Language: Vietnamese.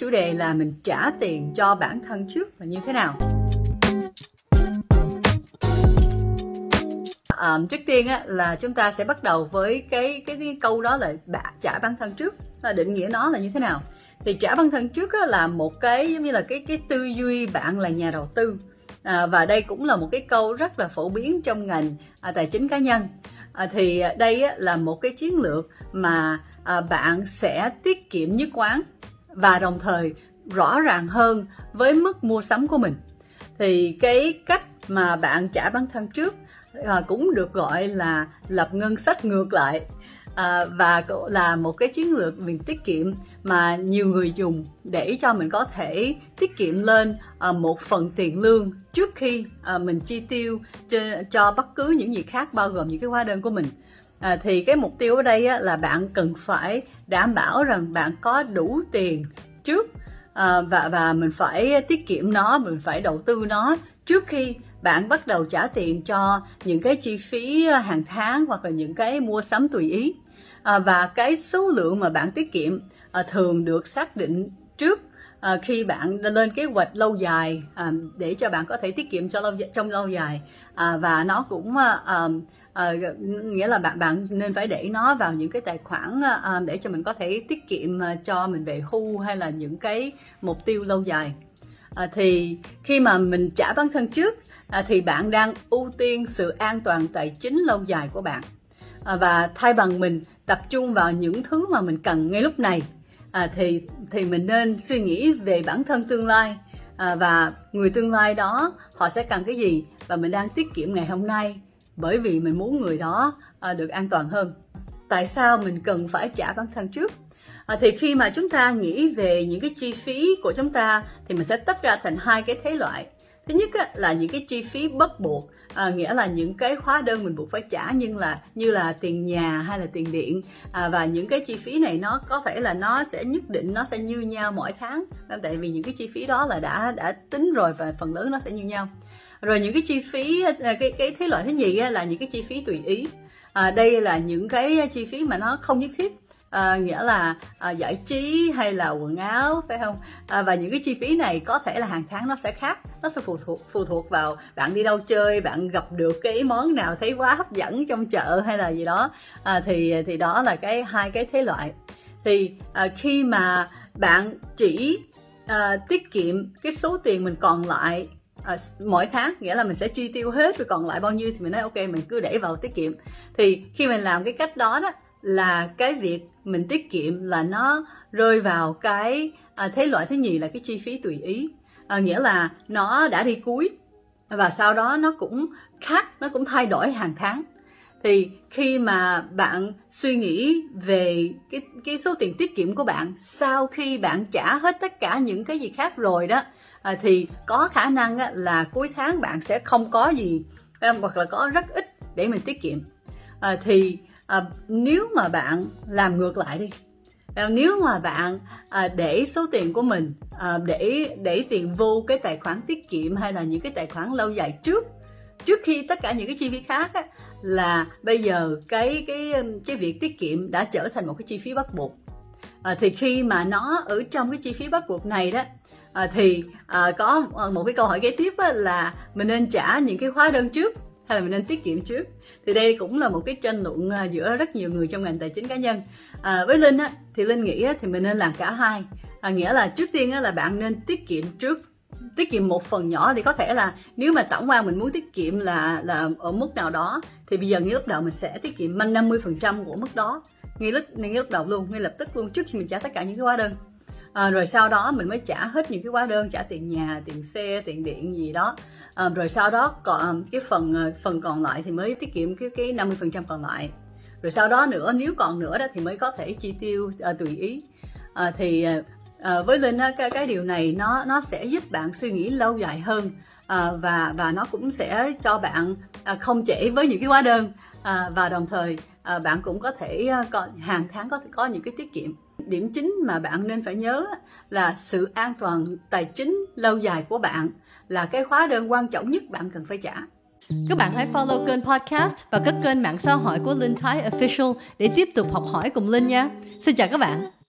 chủ đề là mình trả tiền cho bản thân trước là như thế nào? À, trước tiên á, là chúng ta sẽ bắt đầu với cái cái, cái câu đó là bạn trả bản thân trước là định nghĩa nó là như thế nào. Thì trả bản thân trước á, là một cái giống như là cái cái tư duy bạn là nhà đầu tư. À, và đây cũng là một cái câu rất là phổ biến trong ngành à, tài chính cá nhân. À, thì đây á, là một cái chiến lược mà à, bạn sẽ tiết kiệm nhất quán và đồng thời rõ ràng hơn với mức mua sắm của mình. Thì cái cách mà bạn trả bản thân trước à, cũng được gọi là lập ngân sách ngược lại à, và là một cái chiến lược mình tiết kiệm mà nhiều người dùng để cho mình có thể tiết kiệm lên à, một phần tiền lương trước khi à, mình chi tiêu cho, cho bất cứ những gì khác bao gồm những cái hóa đơn của mình à, thì cái mục tiêu ở đây á, là bạn cần phải đảm bảo rằng bạn có đủ tiền trước à, và và mình phải tiết kiệm nó mình phải đầu tư nó trước khi bạn bắt đầu trả tiền cho những cái chi phí à, hàng tháng hoặc là những cái mua sắm tùy ý. À, và cái số lượng mà bạn tiết kiệm à, thường được xác định trước à, khi bạn lên kế hoạch lâu dài à, để cho bạn có thể tiết kiệm cho lâu trong lâu dài. À, và nó cũng à, à uh, nghĩa là bạn bạn nên phải để nó vào những cái tài khoản uh, để cho mình có thể tiết kiệm uh, cho mình về hưu hay là những cái mục tiêu lâu dài. Uh, thì khi mà mình trả bản thân trước uh, thì bạn đang ưu tiên sự an toàn tài chính lâu dài của bạn. Uh, và thay bằng mình tập trung vào những thứ mà mình cần ngay lúc này uh, thì thì mình nên suy nghĩ về bản thân tương lai. À, và người tương lai đó họ sẽ cần cái gì và mình đang tiết kiệm ngày hôm nay bởi vì mình muốn người đó à, được an toàn hơn. Tại sao mình cần phải trả bản thân trước? À, thì khi mà chúng ta nghĩ về những cái chi phí của chúng ta thì mình sẽ tách ra thành hai cái thế loại. Thứ nhất á, là những cái chi phí bắt buộc à, nghĩa là những cái hóa đơn mình buộc phải trả nhưng là như là tiền nhà hay là tiền điện. À, và những cái chi phí này nó có thể là nó sẽ nhất định nó sẽ như nhau mỗi tháng. Tại vì những cái chi phí đó là đã đã tính rồi và phần lớn nó sẽ như nhau rồi những cái chi phí à, cái cái thế loại thứ nhì là những cái chi phí tùy ý. À, đây là những cái chi phí mà nó không nhất thiết. À, nghĩa là à, giải trí hay là quần áo phải không? À, và những cái chi phí này có thể là hàng tháng nó sẽ khác. Nó sẽ phụ thuộc phụ thuộc vào bạn đi đâu chơi bạn gặp được cái món nào thấy quá hấp dẫn trong chợ hay là gì đó. À, thì thì đó là cái hai cái thế loại. Thì à, khi mà bạn chỉ à, tiết kiệm cái số tiền mình còn lại à, mỗi tháng nghĩa là mình sẽ chi tiêu hết rồi còn lại bao nhiêu thì mình nói ok mình cứ để vào tiết kiệm. Thì khi mình làm cái cách đó đó là cái việc mình tiết kiệm là nó rơi vào cái à, thế loại thứ nhì là cái chi phí tùy ý. À, nghĩa là nó đã đi cuối và sau đó nó cũng khác nó cũng thay đổi hàng tháng thì khi mà bạn suy nghĩ về cái cái số tiền tiết kiệm của bạn sau khi bạn trả hết tất cả những cái gì khác rồi đó à, thì có khả năng á, là cuối tháng bạn sẽ không có gì à, hoặc là có rất ít để mình tiết kiệm. À, thì à, nếu mà bạn làm ngược lại đi à, nếu mà bạn à, để số tiền của mình à, để để tiền vô cái tài khoản tiết kiệm hay là những cái tài khoản lâu dài trước trước khi tất cả những cái chi phí khác á, là bây giờ cái cái um, cái việc tiết kiệm đã trở thành một cái chi phí bắt buộc. À, thì khi mà nó ở trong cái chi phí bắt buộc này đó à, thì à, có ờ, một cái câu hỏi kế tiếp á, là mình nên trả những cái hóa đơn trước hay là mình nên tiết kiệm trước? Thì đây cũng là một cái tranh luận à, giữa rất nhiều người trong ngành tài chính cá nhân. À, với linh á, thì linh nghĩ á, thì mình nên làm cả hai. À, nghĩa là trước tiên á, là bạn nên tiết kiệm trước tiết kiệm một phần nhỏ thì có thể là nếu mà tổng quan mình muốn tiết kiệm là là ở mức nào đó thì bây giờ ngay lúc đầu mình sẽ tiết kiệm mang 50% của mức đó. Ngay lúc ngay lúc đầu luôn ngay lập tức luôn trước khi mình trả tất cả những cái hóa đơn. À, rồi sau đó mình mới trả hết những cái hóa đơn trả tiền nhà tiền xe tiền điện gì đó. À, rồi sau đó còn cái phần ờ, phần còn lại thì mới tiết kiệm cái cái 50 phần trăm còn lại. Rồi sau đó nữa nếu còn nữa đó thì mới có thể chi tiêu à, tùy ý. À, thì ờ, à, với linh cái, cái điều này nó nó sẽ giúp bạn suy nghĩ lâu dài hơn à, và và nó cũng sẽ cho bạn à, không trễ với những cái hóa đơn à, và đồng thời à, bạn cũng có thể à, có, hàng tháng có có những cái tiết kiệm điểm chính mà bạn nên phải nhớ là sự an toàn tài chính lâu dài của bạn là cái hóa đơn quan trọng nhất bạn cần phải trả các bạn hãy follow kênh podcast và các kênh mạng xã hội của Linh Thái Official để tiếp tục học hỏi cùng Linh nha. Xin chào các bạn.